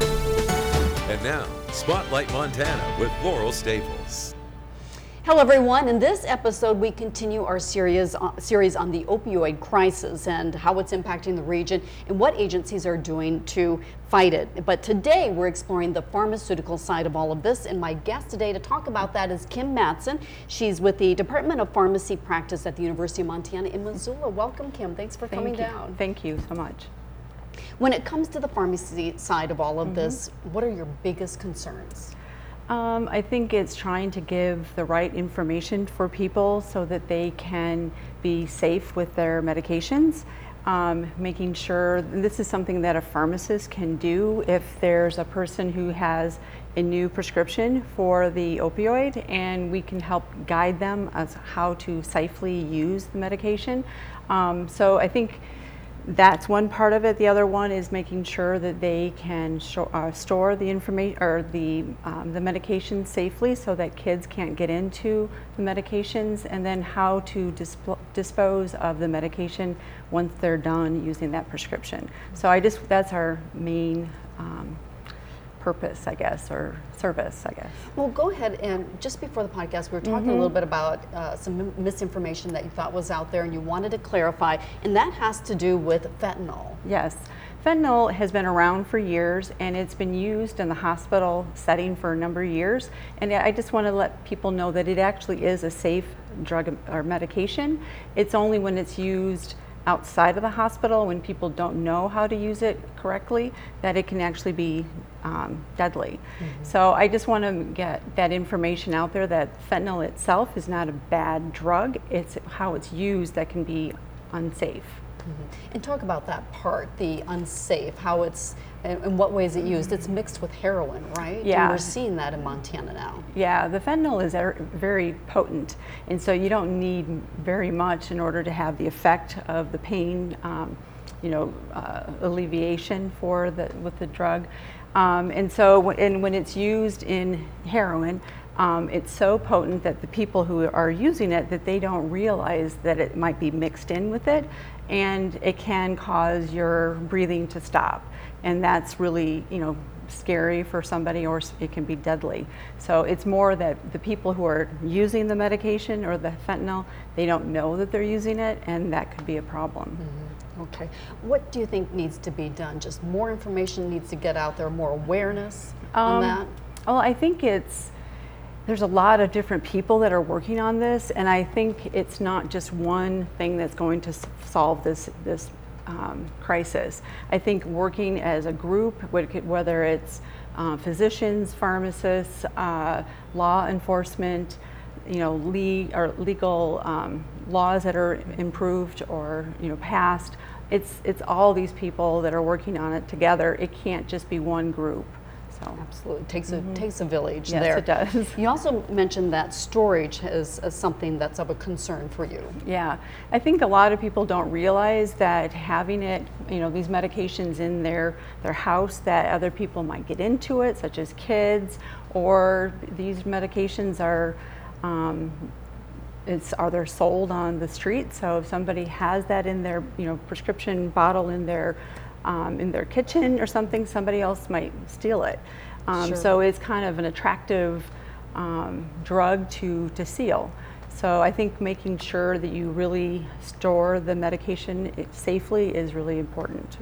And now, Spotlight Montana with Laurel Staples. Hello, everyone. In this episode, we continue our series, uh, series on the opioid crisis and how it's impacting the region and what agencies are doing to fight it. But today, we're exploring the pharmaceutical side of all of this. And my guest today to talk about that is Kim Matson. She's with the Department of Pharmacy Practice at the University of Montana in Missoula. Welcome, Kim. Thanks for Thank coming you. down. Thank you so much. When it comes to the pharmacy side of all of Mm-hmm. this, what are your biggest concerns? Um, I think it's trying to give the right information for people so that they can be safe with their medications. Um, making sure this is something that a pharmacist can do if there's a person who has a new prescription for the opioid, and we can help guide them as how to safely use the medication. Um, so I think that's one part of it. The other one is making sure that they can sho- uh, store the information or the um, the medication safely, so that kids can't get into the medications, and then how to disp- dispose of the medication once they're done using that prescription. So I just that's our main. Um, purpose, I guess, or service, I guess. Well, go ahead and just before the podcast, we were talking a Mm-hmm. little bit about uh, some misinformation that you thought was out there and you wanted to clarify, and that has to do with fentanyl. Yes. Fentanyl has been around for years and it's been used in the hospital setting for a number of years. And I just want to let people know that it actually is a safe drug or medication. It's only when it's used outside of the hospital, when people don't know how to use it correctly, that it can actually be um, deadly. So I just want to get that information out there that fentanyl itself is not a bad drug, it's how it's used that can be unsafe. And talk about that part, the unsafe, how it's, in what ways it used. It's mixed with heroin, right? And Yeah. we're seeing that in Montana now. Yeah, the fentanyl is er- very potent, and so you don't need very much in order to have the effect of the pain, um, you know, uh, alleviation for the with the drug. Um, and so, and when it's used in heroin, um, it's so potent that the people who are using it that they don't realize that it might be mixed in with it, and it can cause your breathing to stop, and that's really, you know, scary for somebody or it can be deadly. So it's more that the people who are using the medication or the fentanyl, they don't know that they're using it and that could be a problem. Okay. What do you think needs to be done? Just more information needs to get out there, more awareness on Um, that? Well, I think it's there's a lot of different people that are working on this, and I think it's not just one thing that's going to solve this this um, crisis. I think working as a group, whether it's uh, physicians, pharmacists, uh, law enforcement, you know, le- or legal um, laws that are improved or you know passed. It's it's all these people that are working on it together. It can't just be one group. So Absolutely. It takes, a, takes a village Yes, there. it does. You also mentioned that storage is, is something that's of a concern for you. Yeah, I think a lot of people don't realize that having it, you know, these medications in their their house that other people might get into it, such as kids, or these medications are. Um, it's are they sold on the street? So if somebody has that in their you know prescription bottle in their um, in their kitchen or something, somebody else might steal it. Um, Sure. So it's kind of an attractive um, drug to to seal. So I think making sure that you really store the medication safely is really important.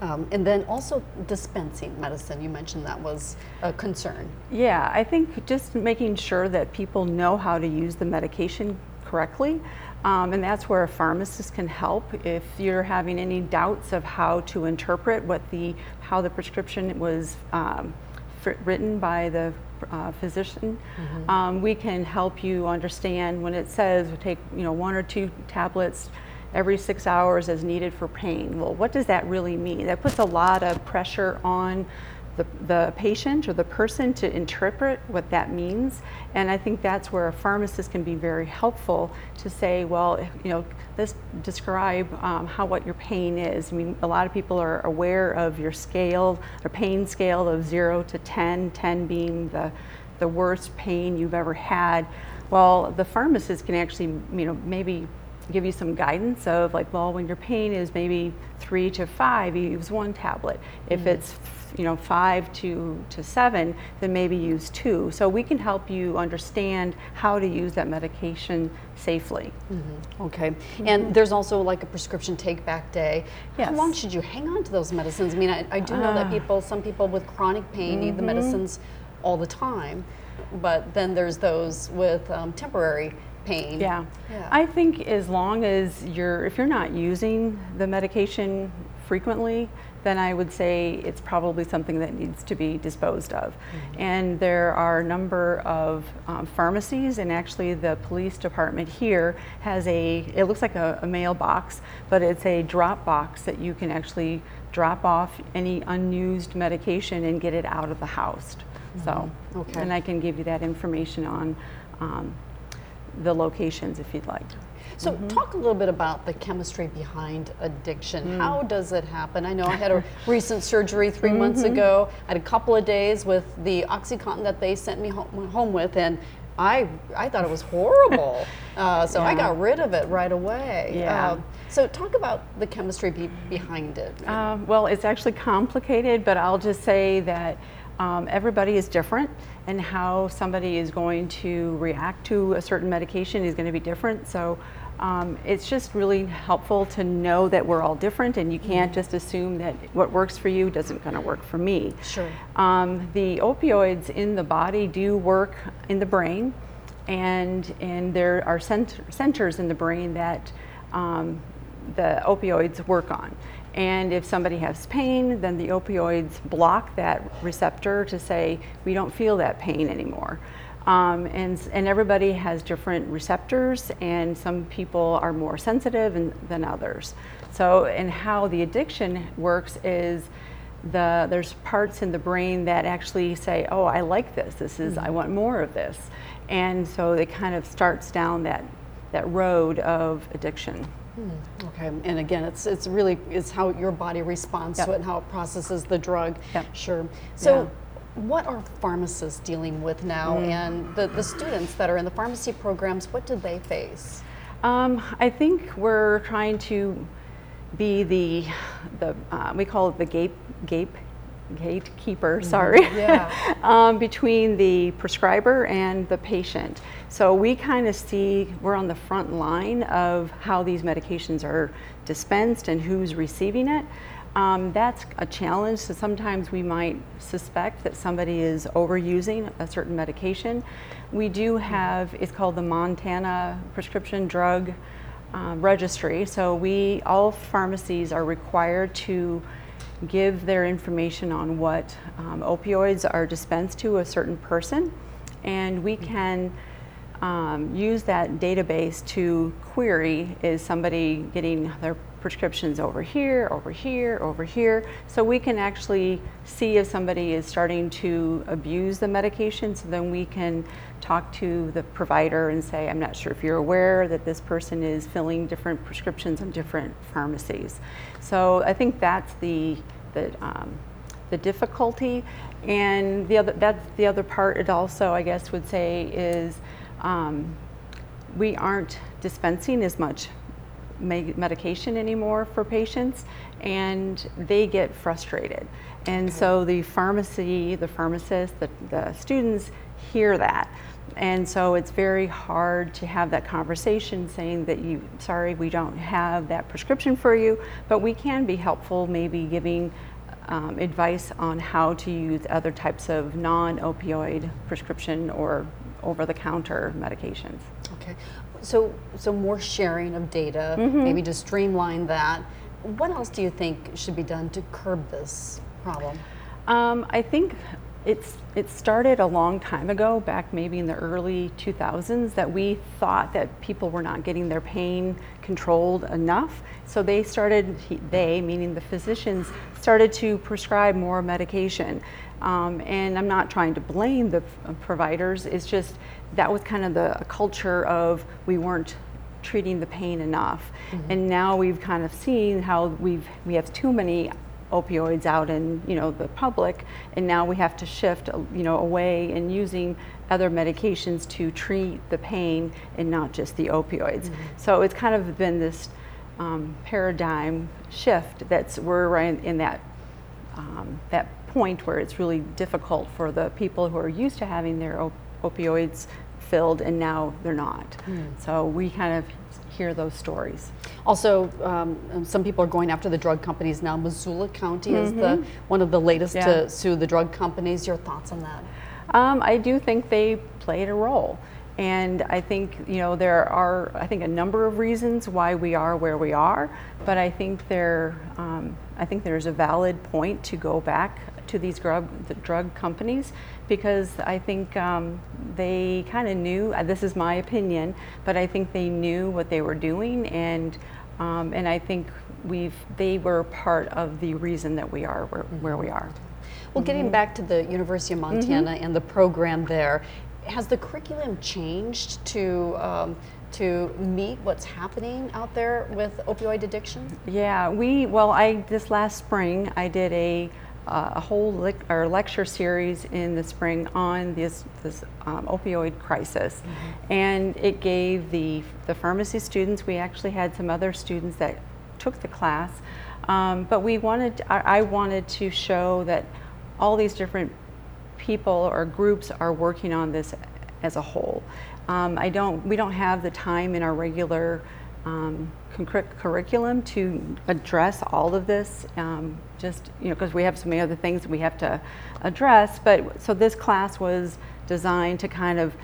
Um, and then also dispensing medicine. You mentioned that was a concern. Yeah, I think just making sure that people know how to use the medication correctly. Um, and that's where a pharmacist can help if you're having any doubts of how to interpret what the how the prescription was um, written by the uh, physician. Um, we can help you understand when it says take you know one or two tablets every six hours as needed for pain. Well, what does that really mean? That puts a lot of pressure on the, the patient or the person to interpret what that means. And I think that's where a pharmacist can be very helpful to say, well, you know, let's describe um, how what your pain is. I mean, a lot of people are aware of your scale, a pain scale of zero to 10, 10 being the, the worst pain you've ever had. Well, the pharmacist can actually, you know, maybe give you some guidance of like, well, when your pain is maybe three to five, you use one tablet. If it's you know, five to, to seven, then maybe use two. So we can help you understand how to use that medication safely. Mm-hmm. Okay. Mm-hmm. And there's also like a prescription take back day. How long should you hang on to those medicines? I mean, I, I do know that ah. people, some people with chronic pain need the mm-hmm. medicines all the time, but then there's those with um, temporary pain. Yeah. Yeah. I think as long as you're, if you're not using the medication frequently, then I would say it's probably something that needs to be disposed of. And there are a number of um, pharmacies, and actually the police department here has a, it looks like a, a mailbox, but it's a drop box that you can actually drop off any unused medication and get it out of the house. So, Okay. and I can give you that information on um, the locations if you'd like. So Mm-hmm. talk a little bit about the chemistry behind addiction. Mm. How does it happen? I know I had a recent surgery 3 months Mm-hmm. ago. I had a couple of days with the OxyContin that they sent me home, home with, and I I thought it was horrible. uh, so I got rid of it right away. Yeah. Um, so talk about the chemistry be, behind it. Um, well, it's actually complicated, but I'll just say that um, everybody is different, and how somebody is going to react to a certain medication is going to be different. So um, it's just really helpful to know that we're all different, and you can't just assume that what works for you doesn't going to work for me. Sure. Um, the opioids in the body do work in the brain, and and there are cent- centers in the brain that um, the opioids work on. And if somebody has pain, then the opioids block that receptor to say we don't feel that pain anymore. Um, and, and everybody has different receptors, and some people are more sensitive and, than others. So, and how the addiction works is the there's parts in the brain that actually say, "Oh, I like this. This is I want more of this," and so it kind of starts down that that road of addiction. Okay, and again, it's it's really it's how your body responds to it and how it processes the drug. Yep. Sure. So, Yeah. what are pharmacists dealing with now, Mm. and the, the students that are in the pharmacy programs? What do they face? Um, I think we're trying to be the the uh, we call it the gate gate gatekeeper. Sorry. Yeah. um, between the prescriber and the patient. So we kind of see we're on the front line of how these medications are dispensed and who's receiving it. Um, that's a challenge. So sometimes we might suspect that somebody is overusing a certain medication. We do have it's called the Montana Prescription Drug uh, Registry. So we all pharmacies are required to give their information on what um, opioids are dispensed to a certain person, and we can um, use that database to query is somebody getting their prescriptions over here, over here, over here. So we can actually see if somebody is starting to abuse the medication, so then we can talk to the provider and say, I'm not sure if you're aware that this person is filling different prescriptions in different pharmacies. So I think that's the, the, um, the difficulty. And the other, that's the other part it also, I guess, would say is um, we aren't dispensing as much medication anymore for patients and they get frustrated. And so the pharmacy, the pharmacist the, the students hear that. And so it's very hard to have that conversation saying that you, sorry, we don't have that prescription for you, but we can be helpful, maybe giving um, advice on how to use other types of non opioid prescription or over the counter medications. Okay. So, so more sharing of data, Mm-hmm. maybe to streamline that. What else do you think should be done to curb this problem? Um, I think it's it started a long time ago, back maybe in the early 2000s, that we thought that people were not getting their pain controlled enough. So they started, they meaning the physicians, started to prescribe more medication. Um, and I'm not trying to blame the f- providers. It's just that was kind of the culture of we weren't treating the pain enough. And now we've kind of seen how we've we have too many opioids out in you know the public, and now we have to shift you know away and using other medications to treat the pain and not just the opioids. So it's kind of been this um, paradigm shift that's we're right in that um, that point where it's really difficult for the people who are used to having their op- opioids filled and now they're not. So we kind of hear those stories. Also, um, um, some people are going after the drug companies now. Missoula County is the one of the latest Mm-hmm. Yeah. to sue the drug companies. Your thoughts on that? Um, I do think they played a role. And I think, you know, there are, I think, a number of reasons why we are where we are, but I think there, um, I think there's a valid point to go back to these drug, the drug companies because I think um, they kind of knew, uh, this is my opinion, but I think they knew what they were doing and, um, and I think we've, they were part of the reason that we are where, where we are. Well, Mm-hmm. getting back to the University of Montana and the program there, has the curriculum changed to um, to meet what's happening out there with opioid addiction? Yeah, we, well, I, this last spring, I did a, uh, a whole or lecture series in the spring on this, this um, opioid crisis. And it gave the, the pharmacy students, we actually had some other students that took the class. Um, but we wanted, I, I wanted to show that all these different people or groups are working on this as a whole. Um, I don't, we don't have the time in our regular um, curriculum to address all of this, um, just, you know, because we have so many other things we have to address. But so this class was designed to kind of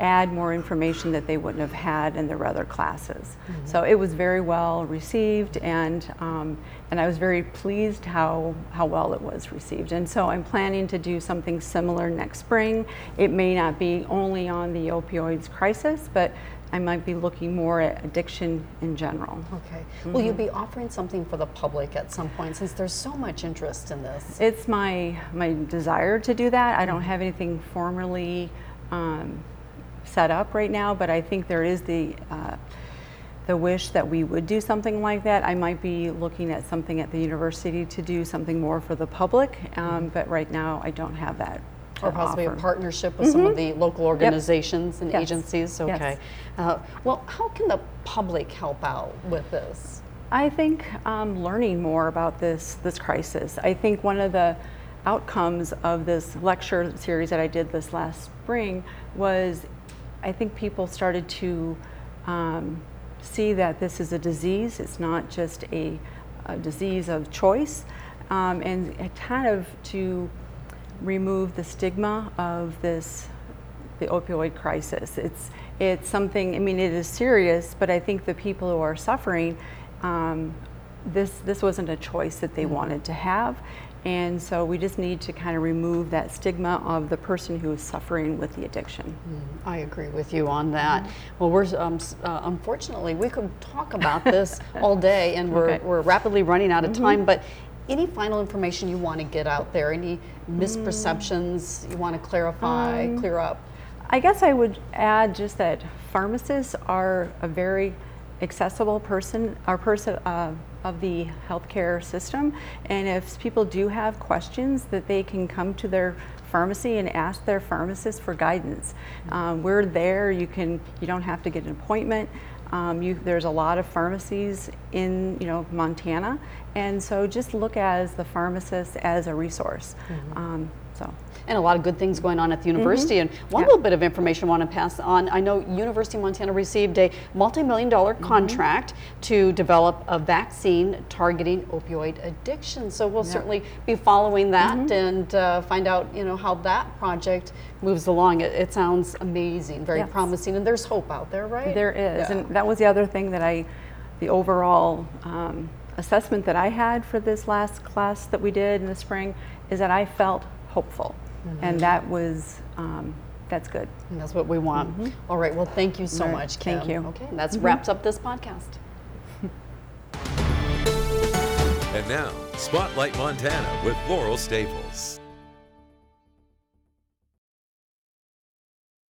add more information that they wouldn't have had in their other classes. So it was very well received, and um, and I was very pleased how how well it was received. And so I'm planning to do something similar next spring. It may not be only on the opioids crisis, but I might be looking more at addiction in general. Okay. Will you be Mm-hmm. offering something for the public at some point since there's so much interest in this? It's my my desire to do that. I don't have anything formally um, set up right now, but I think there is the uh, the wish that we would do something like that. I might be looking at something at the university to do something more for the public, um, but right now I don't have that. Or possibly a partnership with some of the local organizations and Yes. agencies? Yes. Okay. Uh, well, how can the public help out with this? I think um, learning more about this this crisis. I think one of the outcomes of this lecture series that I did this last spring was, I think people started to um, see that this is a disease. It's not just a, a disease of choice, um, and kind of to remove the stigma of this the opioid crisis. It's it's something. I mean, it is serious, but I think the people who are suffering, um, this this wasn't a choice that they wanted to have, and so we just need to kind of remove that stigma of the person who is suffering with the addiction. I agree with you on that. Well, we're um, uh, unfortunately we could talk about this all day, and we're Okay. Mm-hmm. we're rapidly running out of time. But any final information you want to get out there? Any misperceptions you want to clarify, Um, clear up? I guess I would add just that pharmacists are a very accessible person, our person uh, of the healthcare system, and if people do have questions, that they can come to their pharmacy and ask their pharmacist for guidance. Um, we're there. You can. You don't have to get an appointment. Um, you, there's a lot of pharmacies in you know Montana, and so just look as the pharmacist as a resource. Um, so. And a lot of good things going on at the university. And one Mm-hmm. Yeah. little bit of information I want to pass on. I know University of Montana received a multi-million dollar Mm-hmm. contract to develop a vaccine targeting opioid addiction. So we'll certainly be following that Mm-hmm. and uh, find out, you know, how that project moves along. It, it sounds amazing, very Yes. promising, and there's hope out there, right? There is, Yeah. and that was the other thing that I, the overall um, assessment that I had for this last class that we did in the spring is that I felt hopeful, and that was um, that's good. And that's what we want. All right. Well, thank you so Mm-hmm. Right, much, Kim. thank you. Okay. That wraps up this podcast. And now, Spotlight Montana with Laurel Staples.